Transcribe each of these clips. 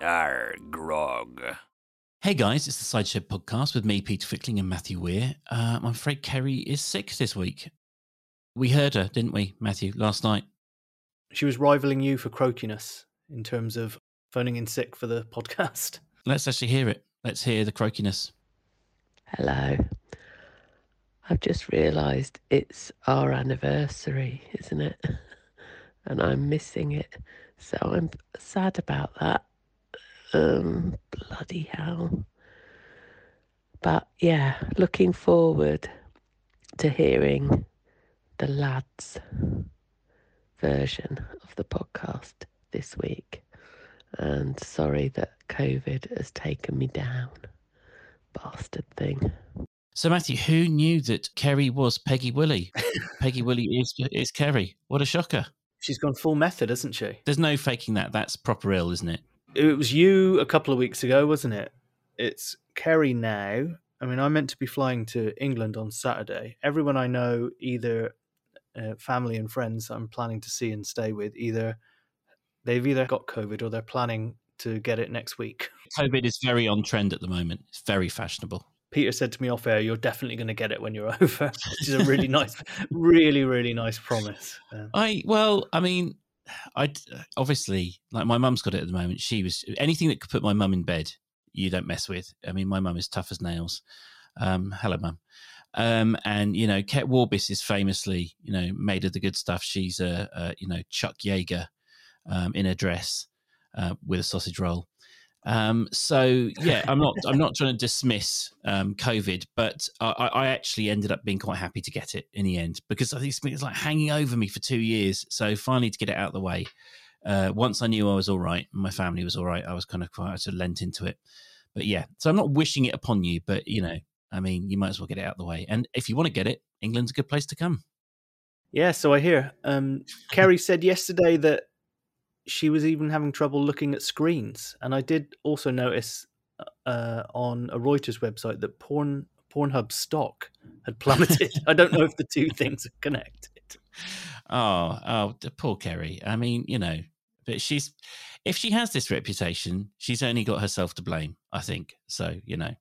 Arr, grog. Hey guys, it's the Cider Shed podcast with me, Peter Fickling, and Matthew Weir. Uh, I'm afraid Keri is sick this week. We heard her, didn't we, Matthew, last night? She was rivaling you for croakiness in terms of phoning in sick for the podcast. Let's actually hear it. Let's hear the croakiness. Hello. I've just realised it's our anniversary, isn't it? And I'm missing it. So I'm sad about that. Um, bloody hell. But yeah, looking forward to hearing the lads' version of the podcast this week. And sorry that COVID has taken me down. Bastard thing. So, Matthew, who knew that Keri was Peggy Woolley? Peggy Woolley is is Keri. What a shocker! She's gone full method, hasn't she? There's no faking that. That's proper ill, isn't it? It was you a couple of weeks ago, wasn't it? It's Keri now. I mean, I meant to be flying to England on Saturday. Everyone I know, either uh, family and friends I'm planning to see and stay with, either they've either got COVID or they're planning to get it next week. COVID is very on trend at the moment. It's very fashionable. Peter said to me off air, "You're definitely going to get it when you're over," which is a really nice, really, really nice promise. Um, I well, I mean, I obviously like my mum's got it at the moment. She was anything that could put my mum in bed. You don't mess with. I mean, my mum is tough as nails. Um, hello, mum. Um, and you know, Ket Warbis is famously, you know, made of the good stuff. She's a, a you know Chuck Yeager um, in a dress uh, with a sausage roll. Um, so yeah, I'm not I'm not trying to dismiss um, COVID, but I, I, actually ended up being quite happy to get it in the end because I think it's, like hanging over me for two years. So finally to get it out of the way. Uh, once I knew I was all right, my family was all right, I was kind of quite sort of lent into it. But yeah, so I'm not wishing it upon you, but you know, I mean, you might as well get it out of the way. And if you want to get it, England's a good place to come. Yeah, so I hear. Um, Keri said yesterday that she was even having trouble looking at screens. And I did also notice uh, on a Reuters website that porn Pornhub stock had plummeted. I don't know if the two things are connected. Oh, oh, poor Keri. I mean, you know, but she's if she has this reputation, she's only got herself to blame. I think so. You know,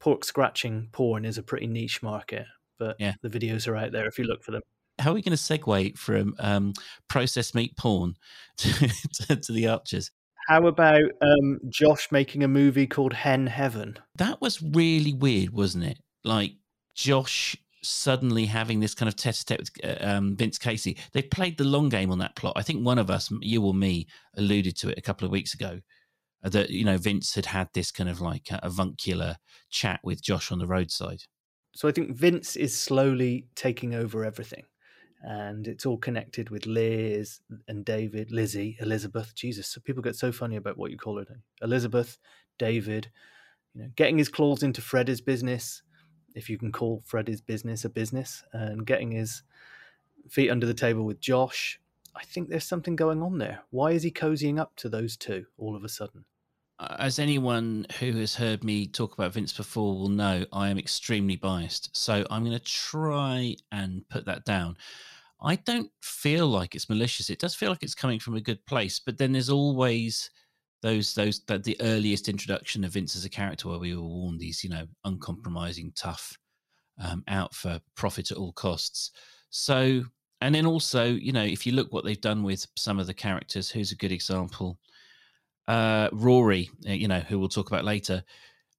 pork scratching porn is a pretty niche market, but yeah. the videos are out there if you look for them how are we going to segue from um, processed meat porn to, to, to the Archers? How about um, Josh making a movie called Hen Heaven? That was really weird, wasn't it? Like Josh suddenly having this kind of tete-a-tete with uh, um, Vince Casey. They played the long game on that plot. I think one of us, you or me, alluded to it a couple of weeks ago. Uh, that you know Vince had had this kind of like avuncular chat with Josh on the roadside. So I think Vince is slowly taking over everything and it's all connected with Liz and David, Lizzie, Elizabeth. Jesus, so people get so funny about what you call her. Elizabeth, David, you know, getting his claws into Freddie's business, if you can call Freddie's business a business, and getting his feet under the table with Josh. I think there's something going on there. Why is he cozying up to those two all of a sudden? As anyone who has heard me talk about Vince before will know, I am extremely biased. So I'm going to try and put that down. I don't feel like it's malicious. It does feel like it's coming from a good place, but then there's always those those that the earliest introduction of Vince as a character where we were warned these you know uncompromising, tough, um, out for profit at all costs. So and then also you know if you look what they've done with some of the characters, who's a good example? Uh, Ruairi, uh, you know, who we'll talk about later.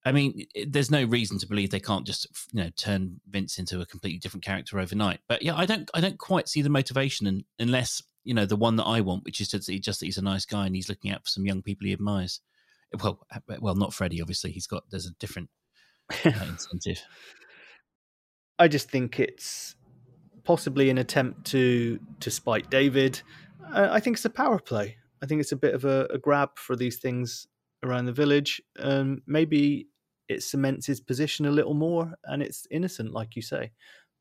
I mean, there's no reason to believe they can't just you know turn Vince into a completely different character overnight. But yeah, I don't I don't quite see the motivation, and unless you know the one that I want, which is just, just that he's a nice guy and he's looking out for some young people he admires. Well, well, not Freddie. Obviously, he's got there's a different uh, incentive. I just think it's possibly an attempt to to spite David. Uh, I think it's a power play. I think it's a bit of a, a grab for these things around the village. Um, maybe it cements his position a little more, and it's innocent, like you say.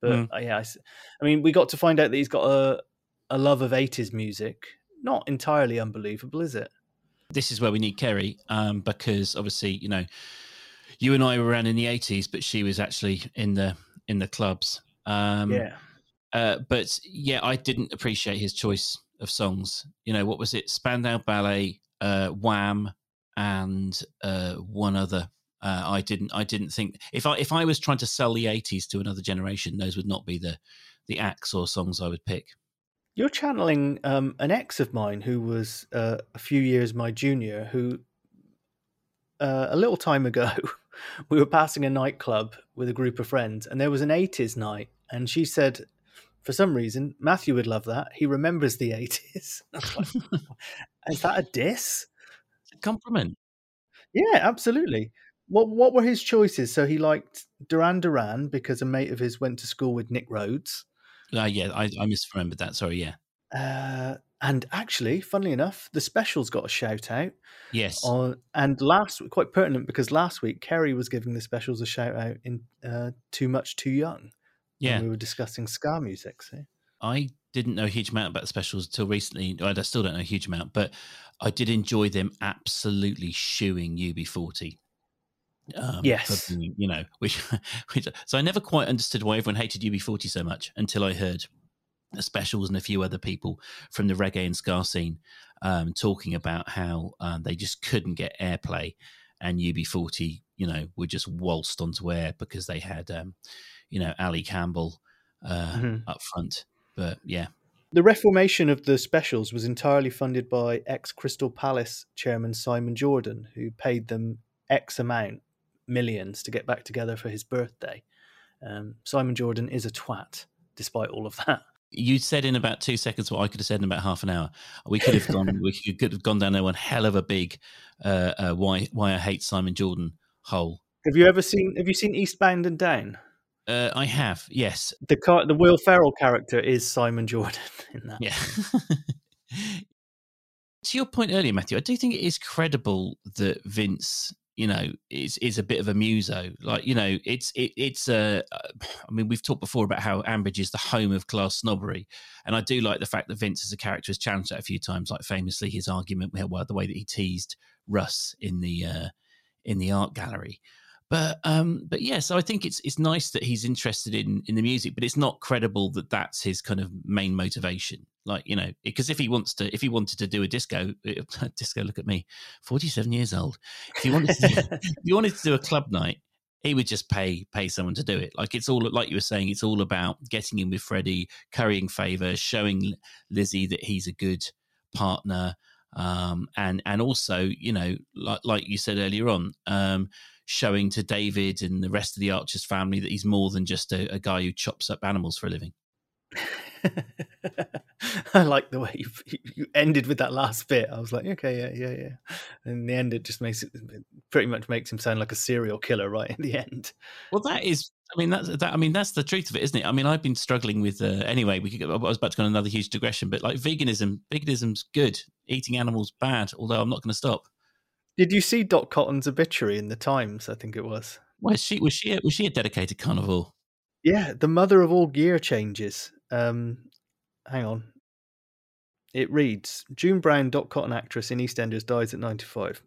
But mm. uh, yeah, I, I, mean, we got to find out that he's got a a love of '80s music. Not entirely unbelievable, is it? This is where we need Keri, um, because obviously, you know, you and I were around in the '80s, but she was actually in the in the clubs. Um, yeah. Uh, but yeah, I didn't appreciate his choice of songs. You know, what was it? Spandau Ballet, uh, Wham, and uh, one other. Uh, I didn't. I didn't think if I if I was trying to sell the '80s to another generation, those would not be the the acts or songs I would pick. You're channeling um, an ex of mine who was uh, a few years my junior, who uh, a little time ago we were passing a nightclub with a group of friends, and there was an 80s night, and she said, for some reason, Matthew would love that. He remembers the 80s. Like, Is that a diss? It's a compliment. Yeah, absolutely. What What were his choices? So he liked Duran Duran because a mate of his went to school with Nick Rhodes. Uh, yeah, I, I misremembered that. Sorry. Yeah. Uh, and actually, funnily enough, the specials got a shout out. Yes. On and last quite pertinent because last week Keri was giving the specials a shout out in uh, "Too Much Too Young." yeah. we were discussing ska music. So. I didn't know a huge amount about the specials until recently. I still don't know a huge amount, but I did enjoy them absolutely shooing UB40. Um, Yes. being, you know, which, which, so I never quite understood why everyone hated UB40 so much until I heard the specials and a few other people from the reggae and ska scene um, talking about how um, they just couldn't get airplay and UB40, you know, were just waltzed onto air because they had, um, you know, Ali Campbell uh, Mhm. up front. But yeah, The reformation of the specials was entirely funded by ex Crystal Palace chairman Simon Jordan, who paid them X amount, millions, to get back together for his birthday. Um, Simon Jordan is a twat, despite all of that. you said in about two seconds what I could have said in about half an hour. We could have gone. we could, have gone down there one hell of a big uh, uh, why why I hate Simon Jordan hole. Have you ever seen? Have you seen Eastbound and Down? Uh, I have, yes, The car, the Will Ferrell character is Simon Jordan in that. yeah. to your point earlier, Matthew, I do think it is credible that Vince, you know, is is a bit of a muso. Like, you know, it's it, it's uh, I mean, we've talked before about how Ambridge is the home of class snobbery, and I do like the fact that Vince as a character has challenged that a few times. Like famously, his argument, well, the way that he teased Russ in the uh, in the art gallery. But um, but yeah, so I think it's it's nice that he's interested in in the music, but it's not credible that that's his kind of main motivation. Like you know, because if he wants to, if he wanted to do a disco, disco, look at me, forty seven years old. If he wanted to, do, if he wanted to do a club night, he would just pay pay someone to do it. Like it's all like you were saying, it's all about getting in with Freddie, currying favor, showing Lizzie that he's a good partner, um, and and also you know, like like you said earlier on. Um, showing to David and the rest of the Archers family that he's more than just a, a guy who chops up animals for a living. I like the way you, you ended with that last bit. I was like, okay, yeah, yeah, yeah. And in the end, it just makes it pretty much makes him sound like a serial killer right in the end. Well, that is, I mean, that's that. I mean, that's the truth of it, isn't it? I mean, I've been struggling with. Uh, anyway, we could. I was about to go on another huge digression, but like veganism, veganism's good. Eating animals bad. Although I'm not going to stop. Did you see Dot Cotton's obituary in the Times? I think it was. Was she was she a, was she a dedicated carnivore? Yeah, the mother of all gear changes. Um, hang on. It reads June Brown, Dot Cotton actress in EastEnders, dies at 95.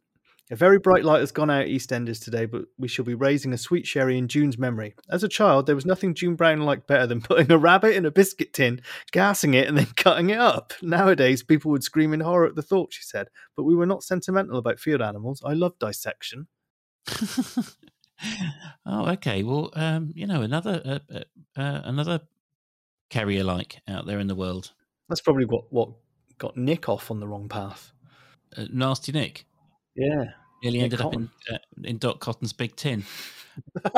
A very bright light has gone out EastEnders today, but we shall be raising a sweet sherry in June's memory. As a child, there was nothing June Brown liked better than putting a rabbit in a biscuit tin, gassing it, and then cutting it up. Nowadays, people would scream in horror at the thought, she said. But we were not sentimental about field animals. I love dissection. oh, okay. Well, um, you know, another uh, uh, uh, another carrier like out there in the world. That's probably what, what got Nick off on the wrong path. Uh, Nasty Nick Yeah. nearly ended up in uh, in Dot Cotton's big tin.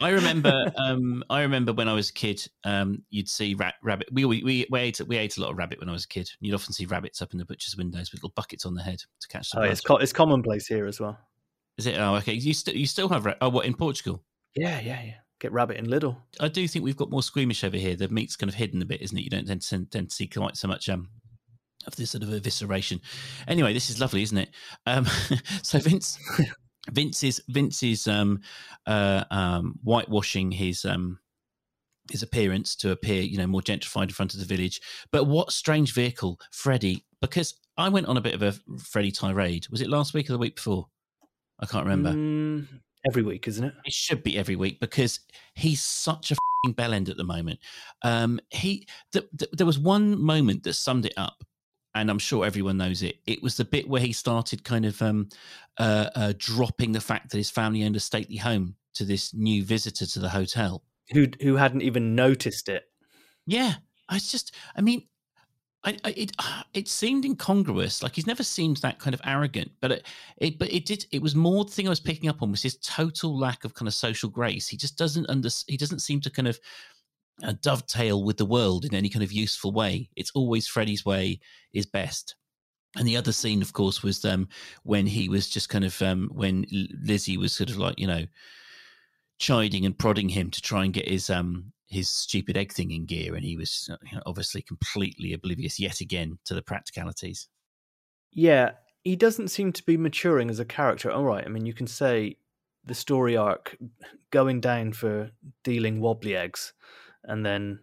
I remember. Um, I remember when I was a kid. Um, you'd see rat, rabbit. We, we we we ate we ate a lot of rabbit when I was a kid. You'd often see rabbits up in the butcher's windows with little buckets on their head to catch the. Oh, it's, co- it's commonplace here as well. Is it? Oh, okay. You still you still have. Ra- oh, what in Portugal? Yeah, yeah, yeah. Get rabbit in Lidl. I do think we've got more squeamish over here. The meat's kind of hidden a bit, isn't it? You don't tend to, tend to see quite so much um, of this sort of evisceration. Anyway, this is lovely, isn't it? Um, so Vince, Vince is Vince is um, uh, um, whitewashing his um, his appearance to appear, you know, more gentrified in front of the village. But what strange vehicle, Freddie? Because I went on a bit of a Freddie tirade. Was it last week or the week before? I can't remember. Mm, every week, isn't it? It should be every week because he's such a fing bell end at the moment. Um, he th- th- there was one moment that summed it up, and I'm sure everyone knows it. It was the bit where he started kind of um, uh, uh, dropping the fact that his family owned a stately home to this new visitor to the hotel who who hadn't even noticed it. Yeah, I just, I mean, I, I, it it seemed incongruous. Like he's never seemed that kind of arrogant, but it, it but it did. It was more the thing I was picking up on was his total lack of kind of social grace. He just doesn't under. He doesn't seem to kind of uh, dovetail with the world in any kind of useful way. It's always Freddie's way is best. And the other scene, of course, was um, when he was just kind of um, when Lizzie was sort of like you know chiding and prodding him to try and get his um his stupid egg thing in gear, and he was uh, obviously completely oblivious yet again to the practicalities. Yeah, he doesn't seem to be maturing as a character. All right, I mean, you can say the story arc going down for dealing wobbly eggs and then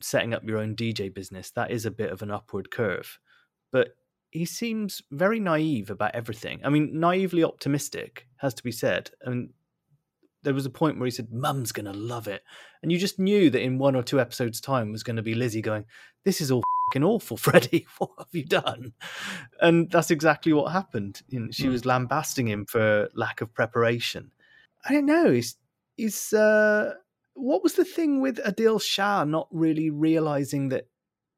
setting up your own DJ business, that is a bit of an upward curve. But he seems very naive about everything. I mean, naively optimistic has to be said. And there was a point where he said, Mum's going to love it. And you just knew that in one or two episodes' time was going to be Lizzie going, This is all fucking awful, Freddie. What have you done? And that's exactly what happened. You know, she mm. was lambasting him for lack of preparation. I don't know. He's, he's, uh, what was the thing with Adil Shah not really realizing that,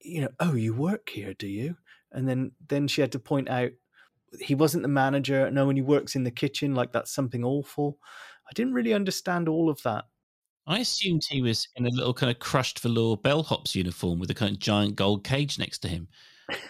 you know, oh, you work here, do you? And then, then she had to point out he wasn't the manager. No, when he works in the kitchen, like that's something awful. I didn't really understand all of that. I assumed he was in a little kind of crushed velour bellhop's uniform with a kind of giant gold cage next to him.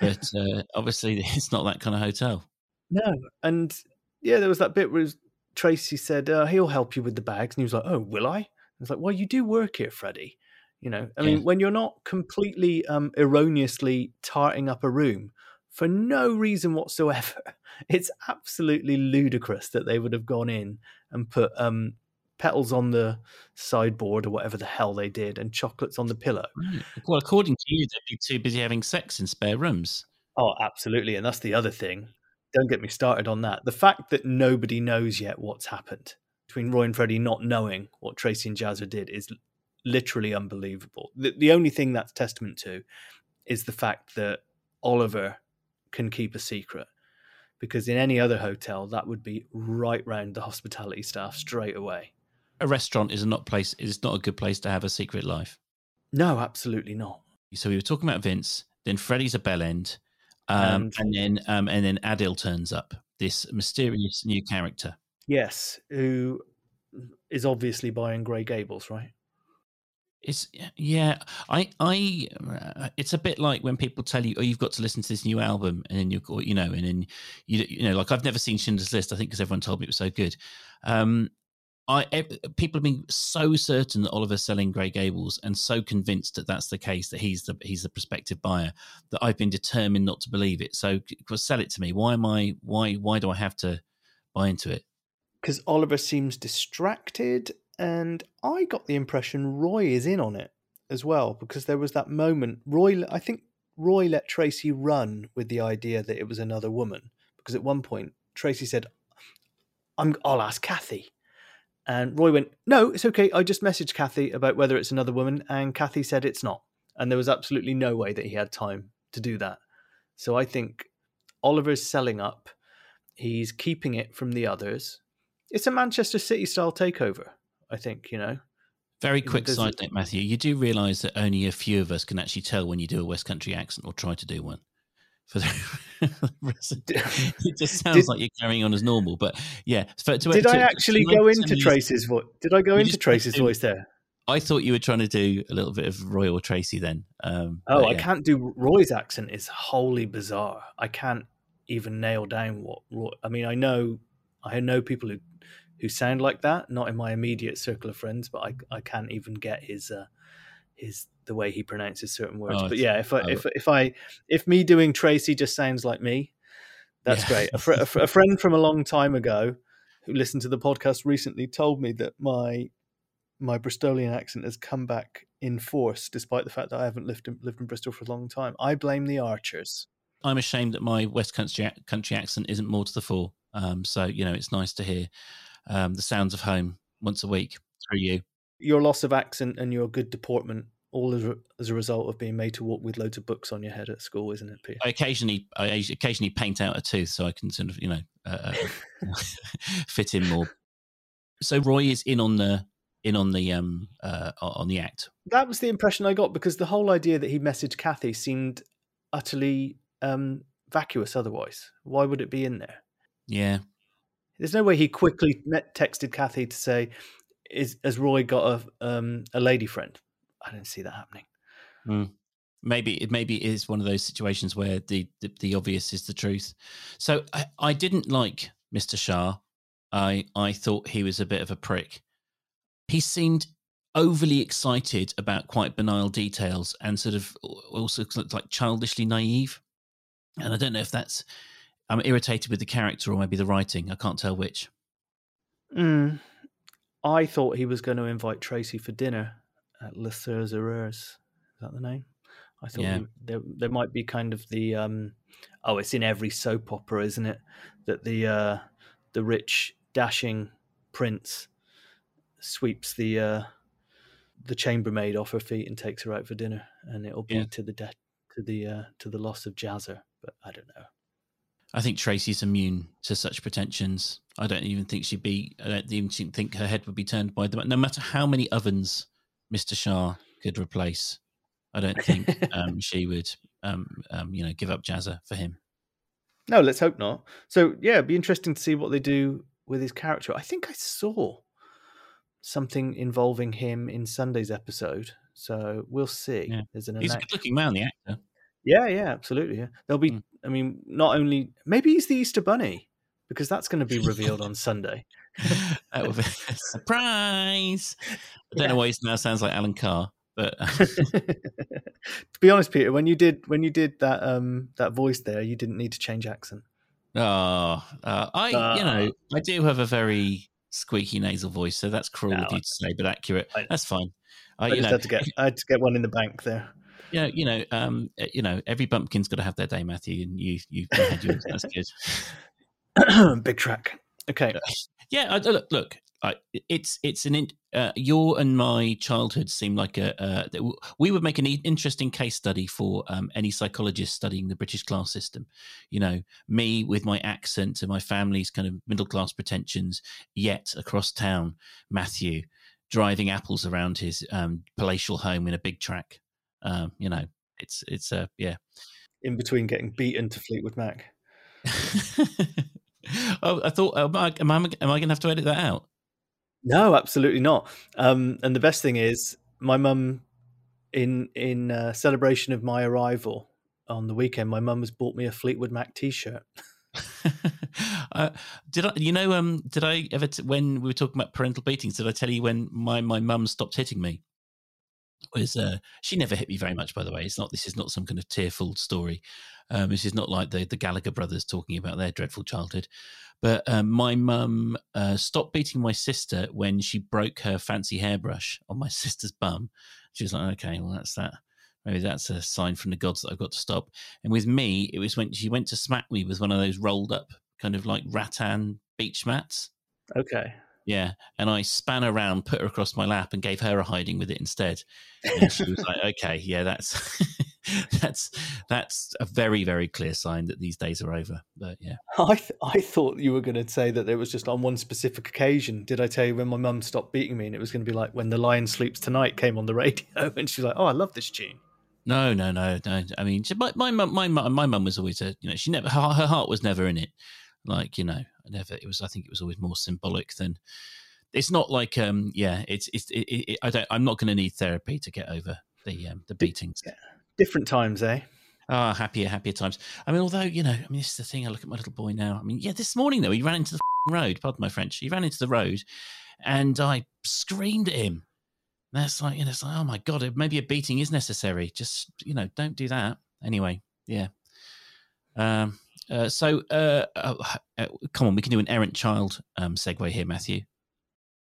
But uh, obviously, it's not that kind of hotel. No. And yeah, there was that bit where Tracy said, uh, he'll help you with the bags. And he was like, oh, will I? I was like, well, you do work here, Freddie. You know, I yeah. mean, when you're not completely um, erroneously tarting up a room for no reason whatsoever, it's absolutely ludicrous that they would have gone in and put um, petals on the sideboard or whatever the hell they did and chocolates on the pillow. Right. Well, according to you, they'd be too busy having sex in spare rooms. Oh, absolutely. And that's the other thing. Don't get me started on that. The fact that nobody knows yet what's happened between Roy and Freddie not knowing what Tracy and Jazzer did is literally unbelievable. The, the only thing that's testament to is the fact that Oliver can keep a secret because in any other hotel that would be right round the hospitality staff straight away. A restaurant is not place is not a good place to have a secret life. No, absolutely not. So we were talking about Vince, then Freddie's a bell end, um, and, and then um, and then Adil turns up, this mysterious new character. Yes, who is obviously buying Grey Gables, right? It's yeah, I I uh, it's a bit like when people tell you, "Oh, you've got to listen to this new album," and then you you know, and then you you know, like I've never seen Schindler's List. I think because everyone told me it was so good. Um, I people have been so certain that Oliver's selling Grey Gables and so convinced that that's the case that he's the he's the prospective buyer that I've been determined not to believe it. So, sell it to me. Why am I why why do I have to buy into it? Because Oliver seems distracted and I got the impression Roy is in on it as well because there was that moment. Roy, I think Roy let Tracy run with the idea that it was another woman because at one point Tracy said, "I'm, I'll ask Kathy," and Roy went, "No, it's okay. I just messaged Kathy about whether it's another woman, and Kathy said it's not." And there was absolutely no way that he had time to do that. So I think Oliver's selling up. He's keeping it from the others. It's a Manchester City style takeover. I think you know. Very quick side note, Matthew. You do realise that only a few of us can actually tell when you do a West Country accent or try to do one. For the it just sounds did, like you're carrying on as normal, but yeah. For, to, did to, I actually go into Tracy's voice? Did I go into Tracy's do, voice there? I thought you were trying to do a little bit of Roy or Tracy then. Um, oh, I can't do Roy's accent. It's wholly bizarre. I can't even nail down what. Roy, I mean, I know, I know people who who sound like that. Not in my immediate circle of friends, but I I can't even get his uh, his the way he pronounces certain words. Oh, but yeah, if I oh. if if I if me doing Tracy just sounds like me, that's yeah. great. A, fr- a, fr- a friend from a long time ago who listened to the podcast recently told me that my my Bristolian accent has come back in force, despite the fact that I haven't lived in, lived in Bristol for a long time. I blame the Archers. I'm ashamed that my West Country country accent isn't more to the fore. Um, so you know, it's nice to hear um, the sounds of home once a week through you. Your loss of accent and your good deportment all as a, as a result of being made to walk with loads of books on your head at school, isn't it, Peter? I occasionally, I occasionally paint out a tooth so I can sort of, you know, uh, uh, fit in more. So Roy is in on the in on the um uh, on the act. That was the impression I got because the whole idea that he messaged Kathy seemed utterly um, vacuous. Otherwise, why would it be in there? Yeah, There's no way he quickly met, texted Kathy to say, "Is has Roy got a um, a lady friend?" I don't see that happening. Mm. Maybe it maybe is one of those situations where the, the, the obvious is the truth. So I, I didn't like Mr. Shah. I I thought he was a bit of a prick. He seemed overly excited about quite banal details and sort of also looked like childishly naive. And I don't know if that's I'm irritated with the character or maybe the writing. I can't tell which. Mm. I thought he was going to invite Tracy for dinner at Le Thurzereurs. Is that the name? I thought Yeah. there there might be kind of the um, oh, it's in every soap opera, isn't it? That the uh, the rich dashing prince sweeps the uh, the chambermaid off her feet and takes her out for dinner, and it'll be Yeah. to the death to the uh, to the loss of Jazzer. But I don't know. I think Tracy's immune to such pretensions. I don't even think she'd be. I don't even think her head would be turned by them. No matter how many ovens Mister Shah could replace, I don't think um, she would. Um, um, you know, give up Jazzer for him. No, let's hope not. So yeah, it'd be interesting to see what they do with his character. I think I saw something involving him in Sunday's episode. So we'll see. Yeah. There's an He's a good-looking man, the actor. Yeah, yeah, absolutely. Yeah. There'll be Mm. I mean, not only maybe he's the Easter bunny, because that's going to be revealed on Sunday. that would be a surprise. I don't Yeah. know why he now sounds like Alan Carr, but uh, to be honest, Peter, when you did when you did that um that voice there, you didn't need to change accent. oh, uh, I you know I do have a very squeaky nasal voice, so that's cruel No, of you to say, but accurate. I- That's fine. I, I just know, had to get I had to get one in the bank there. You know, you know, um, uh, you know, every bumpkin's got to have their day, Matthew, and you, you, you had yours. That's good. Big track. Okay. Yeah, I, look, look, I, it's it's an in, uh, your and my childhood seem like a uh, we would make an interesting case study for um, any psychologist studying the British class system. You know, me with my accent and my family's kind of middle class pretensions, yet across town, Matthew driving apples around his um, palatial home in a big track. Um, you know, it's it's uh, yeah. In between getting beaten to Fleetwood Mac. oh, I thought, am I, am I, am I going to have to edit that out? No, absolutely not. Um, and the best thing is, my mum, in in uh, celebration of my arrival on the weekend, my mum has bought me a Fleetwood Mac T-shirt. uh, did I, you know, um, did I ever, t- when we were talking about parental beatings, did I tell you when my, my mum stopped hitting me? Was uh, she never hit me very much, by the way. It's not, this is not some kind of tearful story. Um, this is not like the, the Gallagher brothers talking about their dreadful childhood. But um, my mum uh, stopped beating my sister when she broke her fancy hairbrush on my sister's bum. She was like, okay, well, that's that. Maybe that's a sign from the gods that I've got to stop. And with me, it was when she went to smack me with one of those rolled up kind of like rattan beach mats. Okay. Yeah. And I span around, put her across my lap, and gave her a hiding with it instead. And she was like, okay, yeah, that's. that's that's a very very clear sign that these days are over but yeah I th- I thought you were going to say that it was just on one specific occasion. Did I tell you when my mum stopped beating me, and it was going to be like when the Lion Sleeps Tonight came on the radio, and she's like, "Oh, I love this tune." no no no no i mean my my mum my mum my mum was always a you know she never her, her heart was never in it like you know I never it was i think it was always more symbolic than it's not like um yeah it's it's it, it, i don't i'm not going to need therapy to get over the um the beatings Yeah. Different times, eh? Ah, happier, happier times. I mean, although you know, I mean, this is the thing. I look at my little boy now. I mean, yeah, this morning though, he ran into the f***ing road. Pardon my French. He ran into the road, and I screamed at him. And that's like, you know, it's like, oh my god, maybe a beating is necessary. Just you know, don't do that. Anyway, yeah. Um. Uh, so, uh, uh, uh, come on, we can do an errant child um, segue here, Matthew.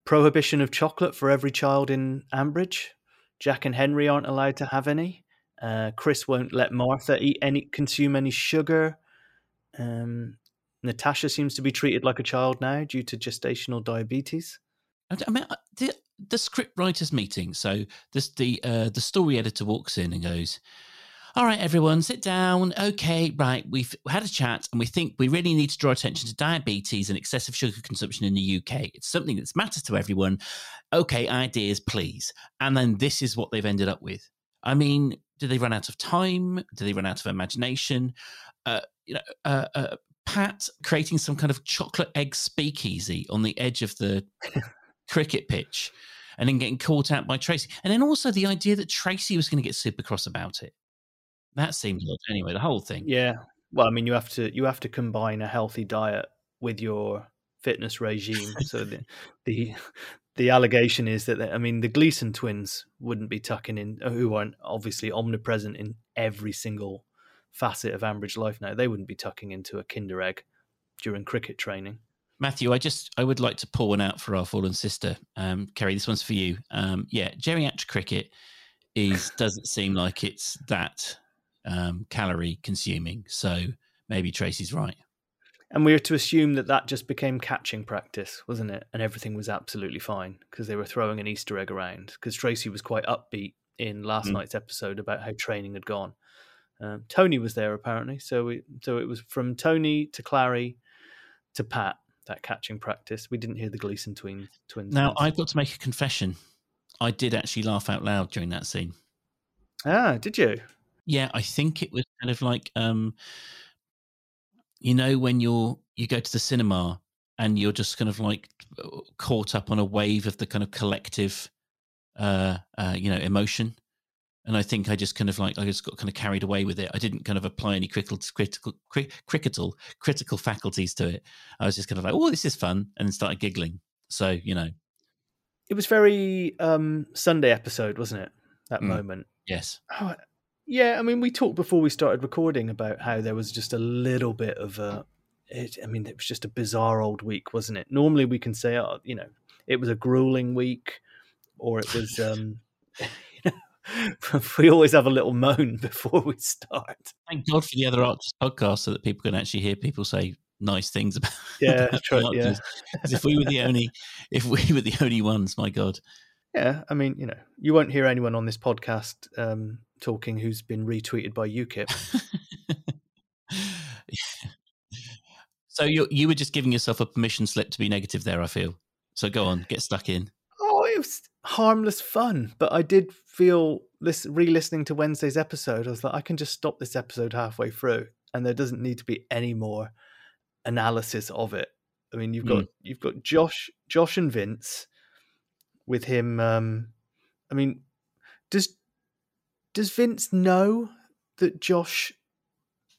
Prohibition of chocolate for every child in Ambridge. Jack and Henry aren't allowed to have any. Uh, Chris won't let Martha eat any, consume any sugar. Um, Natasha seems to be treated like a child now due to gestational diabetes. I, mean, I, did, the script writers meeting. So this the uh, the story editor walks in and goes, "All right, everyone, sit down. Okay, right, we've had a chat, and we think we really need to draw attention to diabetes and excessive sugar consumption in the UK. It's something that matters to everyone. Okay, ideas, please." And then this is what they've ended up with. I mean, do they run out of time? Do they run out of imagination? Uh, you know, uh, uh, Pat creating some kind of chocolate egg speakeasy on the edge of the cricket pitch and then getting caught out by Tracy. And then also the idea that Tracy was going to get super cross about it. That seemed odd. Anyway, the whole thing. Yeah. Well, I mean, you have to you have to combine a healthy diet with your fitness regime. so the the the allegation is that I mean the Gleason twins wouldn't be tucking in, who aren't obviously omnipresent in every single facet of Ambridge life now. They wouldn't be tucking into a Kinder egg during cricket training. Matthew, I just I would like to pour one out for our fallen sister, um, Keri. This one's for you. Um, yeah, geriatric cricket is doesn't seem like it's that um, calorie consuming. So maybe Tracy's right. And we were to assume that that just became catching practice, wasn't it? And everything was absolutely fine because they were throwing an Easter egg around. Because Tracy was quite upbeat in last mm. night's episode about how training had gone. Um, Tony was there apparently, so we, so it was from Tony to Clarrie to Pat that catching practice. We didn't hear the Gleason twins. Twins. Now I've got to make a confession. I did actually laugh out loud during that scene. Ah, did you? Yeah, I think it was kind of like, um, you know, when you're you go to the cinema and you're just kind of like caught up on a wave of the kind of collective, uh, uh, you know, emotion and I think I just kind of like I just got kind of carried away with it. I didn't kind of apply any critical critical critical critical faculties to it. I was just kind of like, oh, this is fun, and started giggling. So you know, it was very um, Sunday episode, wasn't it? That mm. moment. Yes. Oh, yeah, I mean, we talked before we started recording about how there was just a little bit of a. It, I mean, it was just a bizarre old week, wasn't it? Normally, we can say, oh, you know, it was a grueling week, or it was. um we always have a little moan before we start. Thank God for the other artists podcast so that people can actually hear people say nice things about yeah, about try, yeah. if we were the only if we were the only ones my god yeah i mean you know you won't hear anyone on this podcast um, talking who's been retweeted by ukip so you you were just giving yourself a permission slip to be negative there i feel so go on get stuck in oh it was harmless fun. But I did feel this re-listening to Wednesday's episode. I was like, I can just stop this episode halfway through, and there doesn't need to be any more analysis of it. I mean, you've got mm. you've got Josh, Josh and Vince with him. Um, I mean, does does Vince know that Josh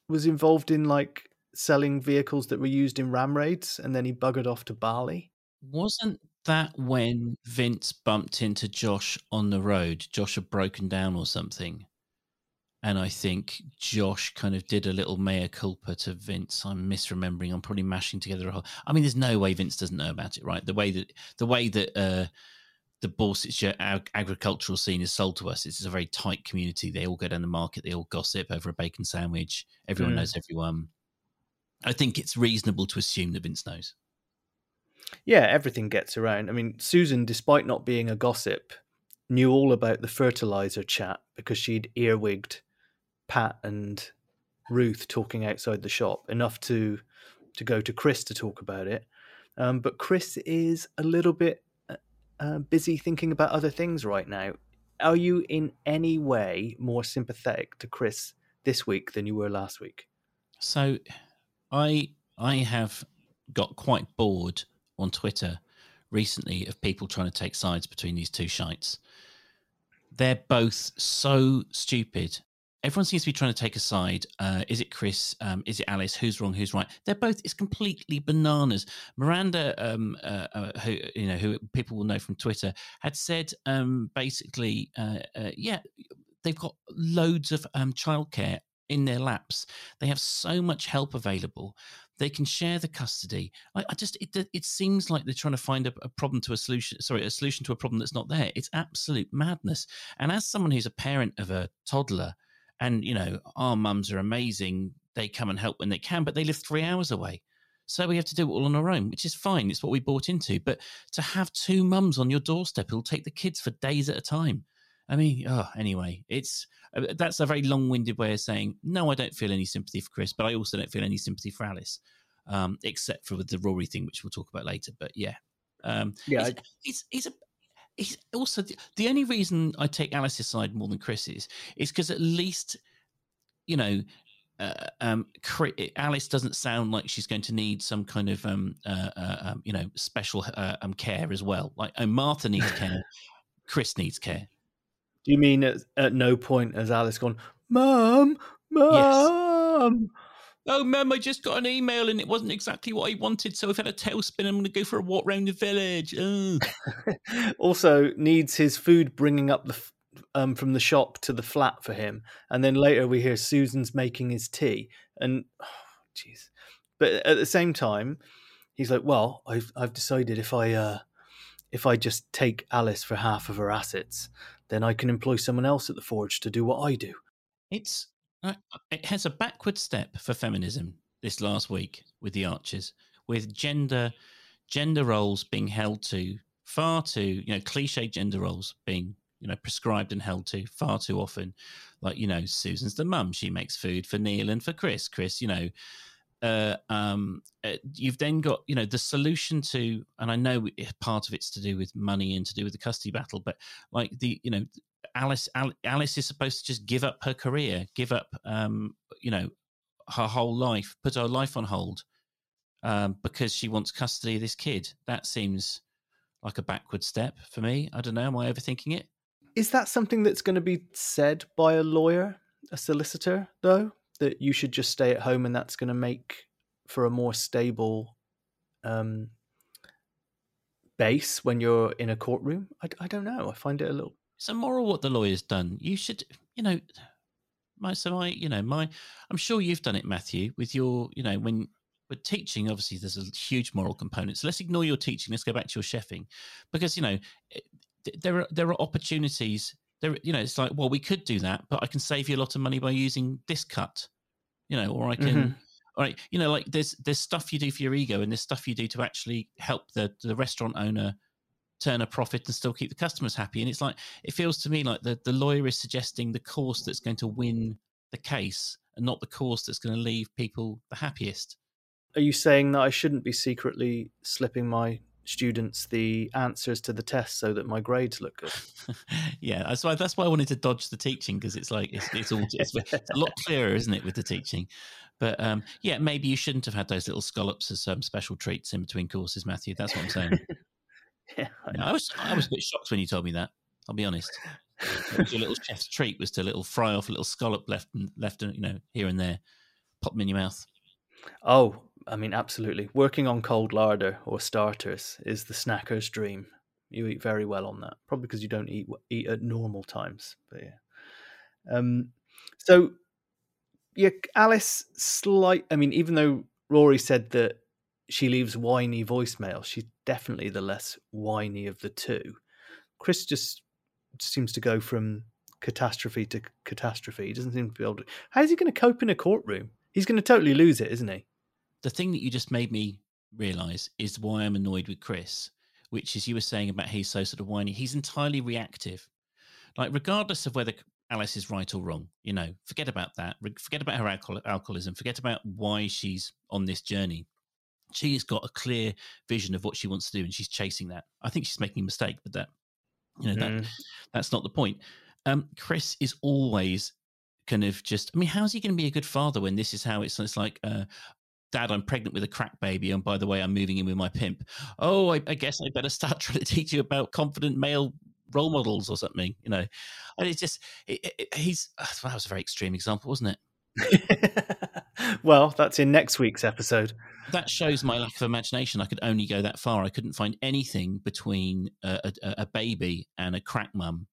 was involved in like selling vehicles that were used in ram raids, and then he buggered off to Bali? Wasn't that when Vince bumped into Josh on the road? Josh had broken down or something. And I think Josh kind of did a little mea culpa to Vince. I'm misremembering. I'm probably mashing together a whole. I mean, there's no way Vince doesn't know about it, right? The way that the way that uh, the Borsetshire ag- agricultural scene is sold to us. It's a very tight community. They all go down the market. They all gossip over a bacon sandwich. Everyone mm. knows everyone. I think it's reasonable to assume that Vince knows. Yeah, everything gets around. I mean, Susan, despite not being a gossip, knew all about the fertilizer chat because she'd earwigged Pat and Ruth talking outside the shop enough to to go to Chris to talk about it. Um, but Chris is a little bit uh, busy thinking about other things right now. Are you in any way more sympathetic to Chris this week than you were last week? So, I I have got quite bored on Twitter recently of people trying to take sides between these two shites. They're both so stupid. Everyone seems to be trying to take a side. Uh, is it Chris? Um, is it Alice? Who's wrong? Who's right? They're both. It's completely bananas. Miranda, um, uh, uh, who you know, who people will know from Twitter, had said um, basically, uh, uh, yeah, they've got loads of um, childcare in their laps. They have so much help available. They can share the custody. I, I just it it seems like they're trying to find a, a, problem to a solution. Sorry, a solution to a problem that's not there. It's absolute madness. And as someone who's a parent of a toddler, and you know our mums are amazing. They come and help when they can, but they live three hours away. So we have to do it all on our own, which is fine. It's what we bought into. But to have two mums on your doorstep who'll take the kids for days at a time. I mean, oh, anyway, it's uh, that's a very long-winded way of saying no. I don't feel any sympathy for Chris, but I also don't feel any sympathy for Alice, um, except for with the Ruairi thing, which we'll talk about later. But yeah, um, Yeah, he's, it's, he's a he's also the, the only reason I take Alice's side more than Chris's is because at least you know uh, um, Alice doesn't sound like she's going to need some kind of um, uh, uh, um, you know special uh, um, care as well. Like oh, Martha needs care, Chris needs care. Do you mean at, at no point has Alice gone, Mom, Mum? Oh, Mum, I just got an email and it wasn't exactly what I wanted, so I've had a tailspin. I'm going to go for a walk round the village. Also needs his food bringing up the f- um, from the shop to the flat for him, and then later we hear Susan's making his tea, and jeez. but at the same time, he's like, "Well, I've I've decided if I uh, if I just take Alice for half of her assets, then I can employ someone else at the forge to do what I do." It's it has a backward step for feminism this last week with the Archers, with gender gender roles being held to far too you know cliche gender roles being you know prescribed and held to far too often. Like you know, Susan's the mum; she makes food for Neil and for Chris. Chris, you know. Uh, um, uh, you've then got you know the solution to, and I know part of it's to do with money and to do with the custody battle, but like the you know Alice Alice is supposed to just give up her career, give up um, you know her whole life, put her life on hold um, because she wants custody of this kid. That seems like a backward step for me. I don't know. Am I overthinking it? Is that something that's going to be said by a lawyer, a solicitor, though? That you should just stay at home and that's going to make for a more stable um, base when you're in a courtroom? I, I don't know. I find it a little. It's immoral what the lawyer's done. You should, you know, my so my, you know, my. I'm sure you've done it, Matthew, with your, you know, when with teaching. Obviously, there's a huge moral component. So let's ignore your teaching. Let's go back to your chefing, because you know, there are there are opportunities. There, you know, it's like, well, we could do that, but I can save you a lot of money by using this cut, you know, or I can. Mhm. All right, you know, like there's there's stuff you do for your ego, and there's stuff you do to actually help the the restaurant owner turn a profit and still keep the customers happy. And it's like it feels to me like the the lawyer is suggesting the course that's going to win the case, and not the course that's going to leave people the happiest. Are you saying that I shouldn't be secretly slipping my students the answers to the test so that my grades look good? yeah, that's why that's why I wanted to dodge the teaching because it's like it's it's all it's, it's a lot clearer, isn't it, with the teaching? But um, yeah, maybe you shouldn't have had those little scallops as um, special treats in between courses, Matthew. That's what I'm saying. Yeah, I Yeah, I was I was a bit shocked when you told me that. I'll be honest. Your little chef's treat was to little fry off a little scallop left and left, and you know, here and there, pop them in your mouth. Oh, I mean, absolutely. Working on cold larder or starters is the snacker's dream. You eat very well on that, probably because you don't eat eat at normal times. But yeah. Um. So, yeah, Alice. Slight. I mean, even though Ruairi said that she leaves whiny voicemail, she's definitely the less whiny of the two. Chris just seems to go from catastrophe to catastrophe. He doesn't seem to be able to. How's he going to cope in a courtroom? He's going to totally lose it, isn't he? The thing that you just made me realize is why I'm annoyed with Chris, which is you were saying about he's so sort of whiny. He's entirely reactive. Like, regardless of whether Alice is right or wrong, you know, forget about that. Forget about her alcohol- alcoholism. Forget about why she's on this journey. She's got a clear vision of what she wants to do, and she's chasing that. I think she's making a mistake, but that, you know, that Mm. that's not the point. Um, Chris is always kind of just. I mean, how's he going to be a good father when this is how it's? It's like, uh, Dad, I'm pregnant with a crack baby, and by the way, I'm moving in with my pimp. Oh, I, I guess I better start trying to teach you about confident male role models or something. You know, and it's just it, it, he's. uh, That was a very extreme example, wasn't it? well, that's in next week's episode. That shows my lack of imagination. I could only go that far. I couldn't find anything between a, a, a baby and a crack mum.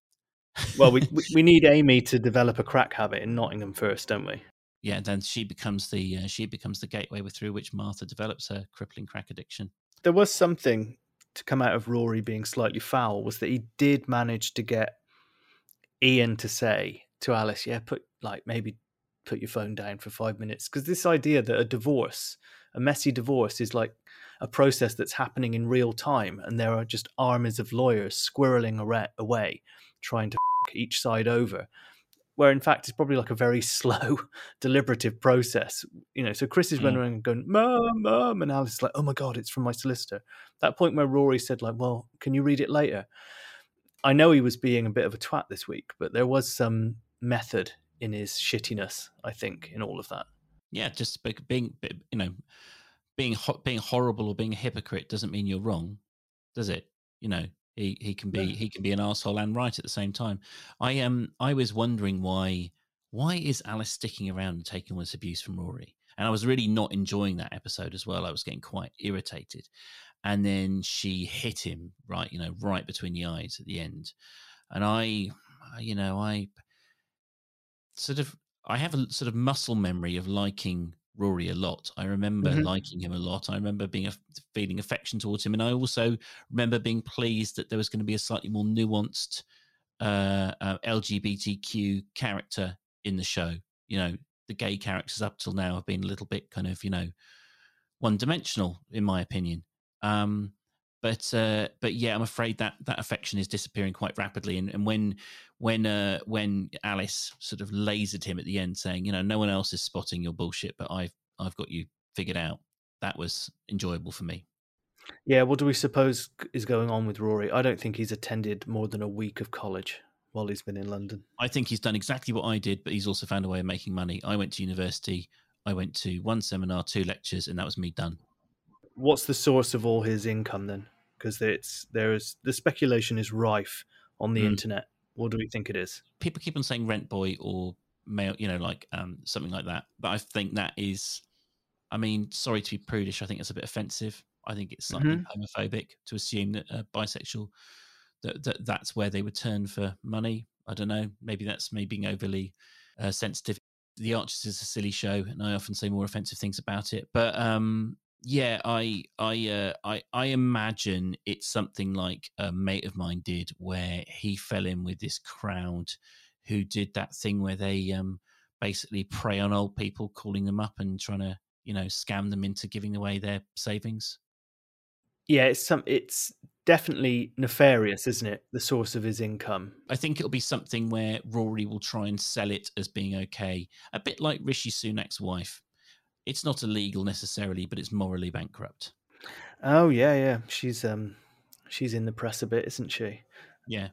Well, we we- we need Amy to develop a crack habit in Nottingham first, don't we? yeah, then she becomes the uh, she becomes the gateway through which Martha develops her crippling crack addiction. There was something to come out of Ruairi being slightly foul was that he did manage to get Ian to say to Alice, "Yeah, put like maybe put your phone down for five minutes," because this idea that a divorce A messy divorce is like a process that's happening in real time, and there are just armies of lawyers squirreling away, trying to each side over. Where in fact it's probably like a very slow, deliberative process. You know, so Chris is running Mm. around going, "Mum, mum," and Alice is like, "Oh my god, it's from my solicitor." That point where Ruairi said, "Like, well, can you read it later?" I know he was being a bit of a twat this week, but there was some method in his shittiness. I think in all of that. Yeah, just be- being, you know, being ho- being horrible or being a hypocrite doesn't mean you're wrong, does it? You know, he he can be Yeah. he can be an asshole and right at the same time. I um I was wondering why why is Alice sticking around and taking all this abuse from Ruairi? And I was really not enjoying that episode as well. I was getting quite irritated. And then she hit him right, you know, right between the eyes at the end. And I, you know, I sort of I have a sort of muscle memory of liking Ruairi a lot. I remember Mhm. liking him a lot. I remember being a, feeling affection towards him, and I also remember being pleased that there was going to be a slightly more nuanced uh, uh, LGBTQ character in the show. You know, the gay characters up till now have been a little bit kind of you know one dimensional, in my opinion. Um, but uh, but yeah, I'm afraid that that affection is disappearing quite rapidly. And, and when when uh, when Alice sort of lasered him at the end, saying, you know, no one else is spotting your bullshit, but I've I've got you figured out. That was enjoyable for me. Yeah, what do we suppose is going on with Ruairi? I don't think he's attended more than a week of college while he's been in London. I think he's done exactly what I did, but he's also found a way of making money. I went to university. I went to one seminar, two lectures, and that was me done. What's the source of all his income then? Because it's there's the speculation is rife on the Mm. internet. What do we think it is? people keep on saying rent boy or male, you know, like um, something like that. But I think that is, I mean, sorry to be prudish. I think it's a bit offensive. I think it's slightly homophobic to assume that uh, bisexual that, that that's where they would turn for money. I don't know. Maybe that's me being overly uh, sensitive. The Archers is a silly show, and I often say more offensive things about it. But um, yeah, I I uh, I I imagine it's something like a mate of mine did, where he fell in with this crowd who did that thing where they um, basically prey on old people, calling them up and trying to you know scam them into giving away their savings. Yeah, it's some it's definitely nefarious, isn't it? The source of his income. I think it'll be something where Ruairi will try and sell it as being okay, a bit like Rishi Sunak's wife. It's not illegal necessarily, but it's morally bankrupt. Oh yeah, yeah. She's um she's in the press a bit, isn't she? Yeah,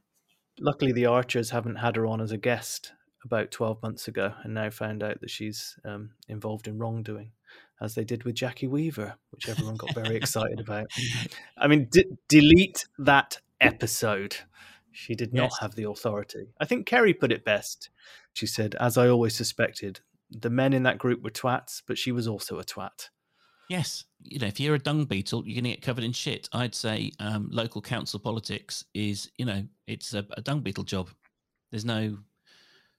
Luckily the Archers haven't had her on as a guest about 12 months ago and now found out that she's um, involved in wrongdoing as they did with Jackie Weaver, which everyone got very excited about. I mean, d- delete that episode. She did not have the authority. I think Keri put it best. She said, as I always suspected, the men in that group were twats, but she was also a twat. Yes, you know, if you're a dung beetle, you're going to get covered in shit. I'd say um, local council politics is, you know, it's a, a dung beetle job. There's no,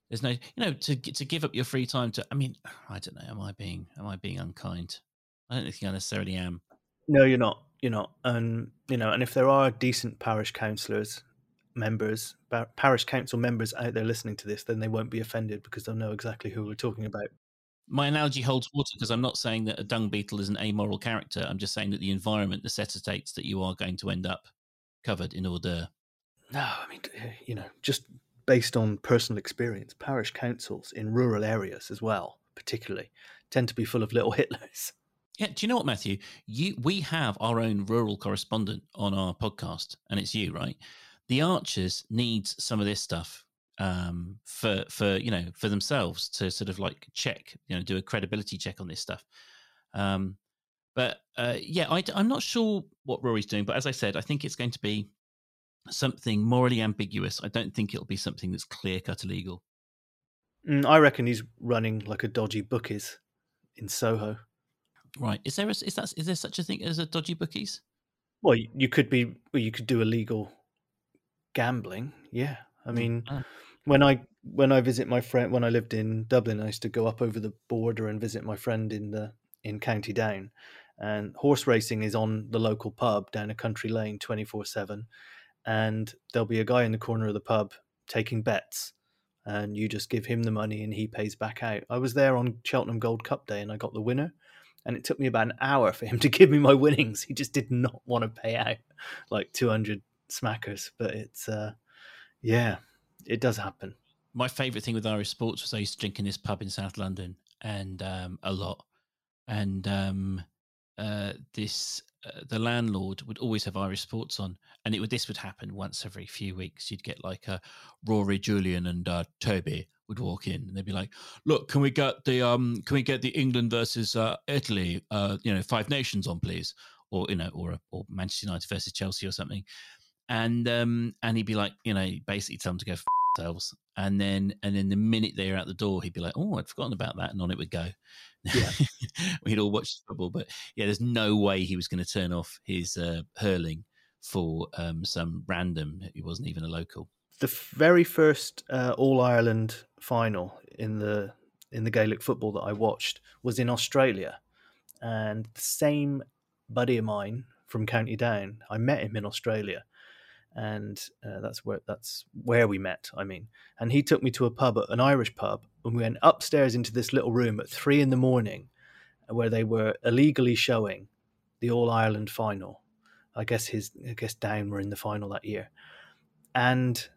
there's no, you know, to to give up your free time to. I mean, I don't know. Am I being am I being unkind? I don't think I necessarily am. No, you're not. You're not. And you know, and if there are decent parish councillors, members, pa- parish council members out there listening to this, then they won't be offended because they'll know exactly who we're talking about. My analogy holds water because I'm not saying that a dung beetle is an amoral character. I'm just saying that the environment necessitates that you are going to end up covered in order. No, I mean, eh, you know, just based on personal experience, parish councils in rural areas as well, particularly, tend to be full of little Hitlers. Yeah, do you know what, Matthew? You we have our own rural correspondent on our podcast, and it's you, right? The Archers needs some of this stuff um, for for you know for themselves to sort of like check, you know, do a credibility check on this stuff. Um, but uh, yeah, I, am not sure what Ruairi's doing, but as I said, I think it's going to be something morally ambiguous. I don't think it'll be something that's clear cut illegal. Mm, I reckon he's running like a dodgy bookies in Soho. Right? Is there a, is that is there such a thing as a dodgy bookies? Well, you- could be, well, you could do illegal gambling. Yeah, I mean, Ah. when I when I visit my friend when I lived in Dublin, I used to go up over the border and visit my friend in the in County Down, and horse racing is on the local pub down a country lane twenty four seven, and there'll be a guy in the corner of the pub taking bets, and you just give him the money and he pays back out. I was there on Cheltenham Gold Cup Day and I got the winner. and it took me about an hour for him to give me my winnings. He just did not want to pay out like 200 smackers, but it's uh, yeah, it does happen. My favourite thing with Irish sports was I used to drink in this pub in South London, and um, a lot, and um, uh, this uh, the landlord would always have Irish sports on, and it would this would happen once every few weeks. You'd get like a Rory, Julian, and uh, Toby would walk in, and they'd be like, "Look, can we get the um, can we get the England versus uh, Italy, uh, you know, Five Nations on, please?" Or you know, or or Manchester United versus Chelsea or something, and um, and he'd be like, you know, basically tell them to go f- themselves, and then and then the minute they were out the door, he'd be like, "Oh, I'd forgotten about that," and on it would go. Yeah. we'd all watch football, but yeah, there's no way he was going to turn off his uh, hurling for um, some random. He wasn't even a local. The very first uh, All Ireland final in the in the Gaelic football that I watched was in Australia, and the same buddy of mine from County Down, I met him in Australia, and uh, that's where that's where we met. I mean, and he took me to a pub, an Irish pub, and we went upstairs into this little room at three in the morning, where they were illegally showing the All Ireland final. I guess his, I guess Down were in the final that year, and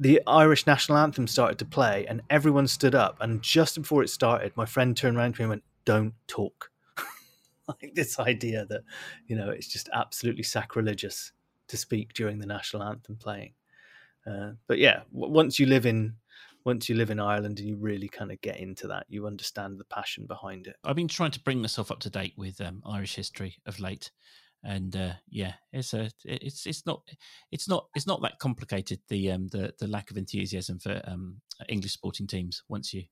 the Irish national anthem started to play, and everyone stood up. And just before it started, my friend turned around to me and went, "Don't talk." like this idea that you know it's just absolutely sacrilegious to speak during the national anthem playing. Uh, but yeah, w- once you live in once you live in Ireland and you really kind of get into that, you understand the passion behind it. I've been trying to bring myself up to date with um, Irish history of late, and uh, yeah, it's a it's it's not it's not it's not that complicated. The um the the lack of enthusiasm for um English sporting teams once you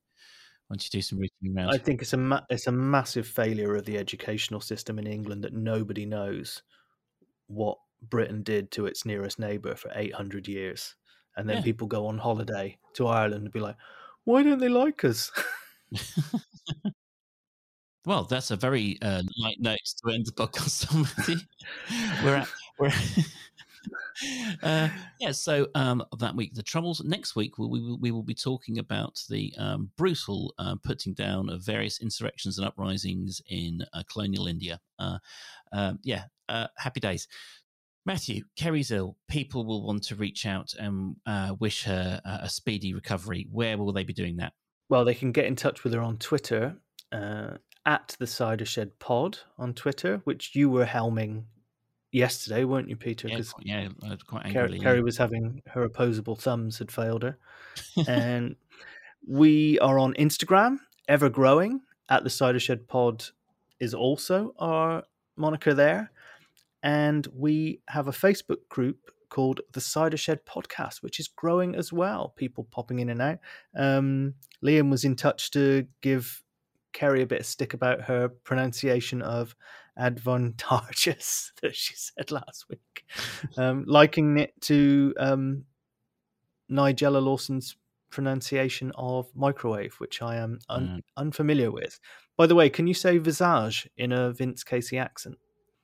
once you do some reading around. I think it's a ma- it's a massive failure of the educational system in England that nobody knows what Britain did to its nearest neighbour for 800 years. And then Yeah. people go on holiday to Ireland and be like, why don't they like us? Well, that's a very uh, light note to end the podcast on. We're at, we're uh, yeah. So um, that week, the troubles. Next week, we, we will we will be talking about the um, brutal uh, putting down of various insurrections and uprisings in uh, colonial India. Uh, um, yeah, uh, happy days. Matthew, Keri's ill. People will want to reach out and uh, wish her uh, a speedy recovery. Where will they be doing that? Well, they can get in touch with her on Twitter uh, at the Cider Shed Pod on Twitter, which you were helming yesterday, weren't you, Peter? Yeah, quite- yeah, uh, quite angrily. Keri yeah. was having her opposable thumbs had failed her. and we are on Instagram, ever growing. At the Cider Shed Pod is also our moniker there. And we have a Facebook group called the Cider Shed Podcast, which is growing as well. People popping in and out. Um, Liam was in touch to give Keri a bit of stick about her pronunciation of advantageous that she said last week, um, likening it to um, Nigella Lawson's pronunciation of microwave, which I am un- Mm. unfamiliar with. By the way, can you say visage in a Vince Casey accent?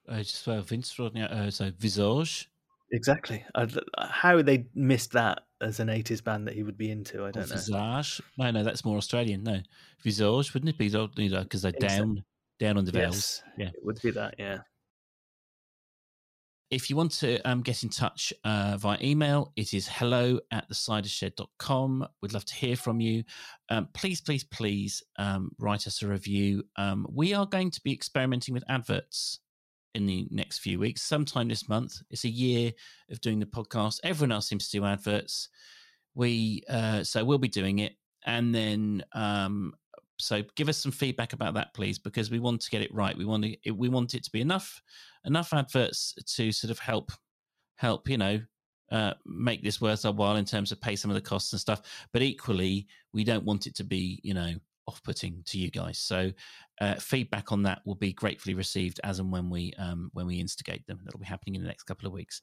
Uh, just well, Vince Rodney, uh, so Visage. Exactly. I, how they missed that as an 80s band that he would be into, I don't know. Visage. No, no, that's more Australian. No, Visage, wouldn't it be? Because they're so. down, down on the vowels. Yes, Yeah. it would be that, yeah. If you want to um, get in touch uh, via email, it is hello at thecidershed.com. We'd love to hear from you. Um, please, please, please um, write us a review. Um, we are going to be experimenting with adverts in the next few weeks, sometime this month. It's a year of doing the podcast. Everyone else seems to do adverts. We uh, so we'll be doing it, and then um, so give us some feedback about that, please, because we want to get it right. We want to, we want it to be enough enough adverts to sort of help help you know uh, make this worth our while in terms of pay some of the costs and stuff. But equally, we don't want it to be you know off-putting to you guys. So uh, feedback on that will be gratefully received as and when we um, when we instigate them. That'll be happening in the next couple of weeks.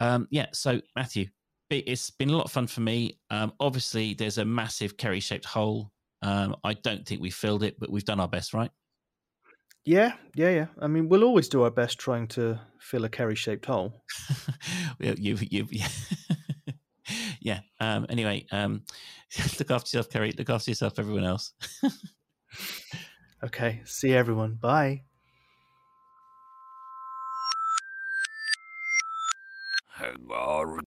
Um, yeah. So Matthew, it- it's been a lot of fun for me. Um, obviously, there's a massive Keri-shaped hole. Um, I don't think we filled it, but we've done our best, right? Yeah, yeah, yeah. I mean, we'll always do our best trying to fill a Keri shaped hole. you, you, you, yeah. yeah. Um, anyway, um, look after yourself, Keri. Look after yourself, everyone else. okay. See everyone. Bye. Hang on.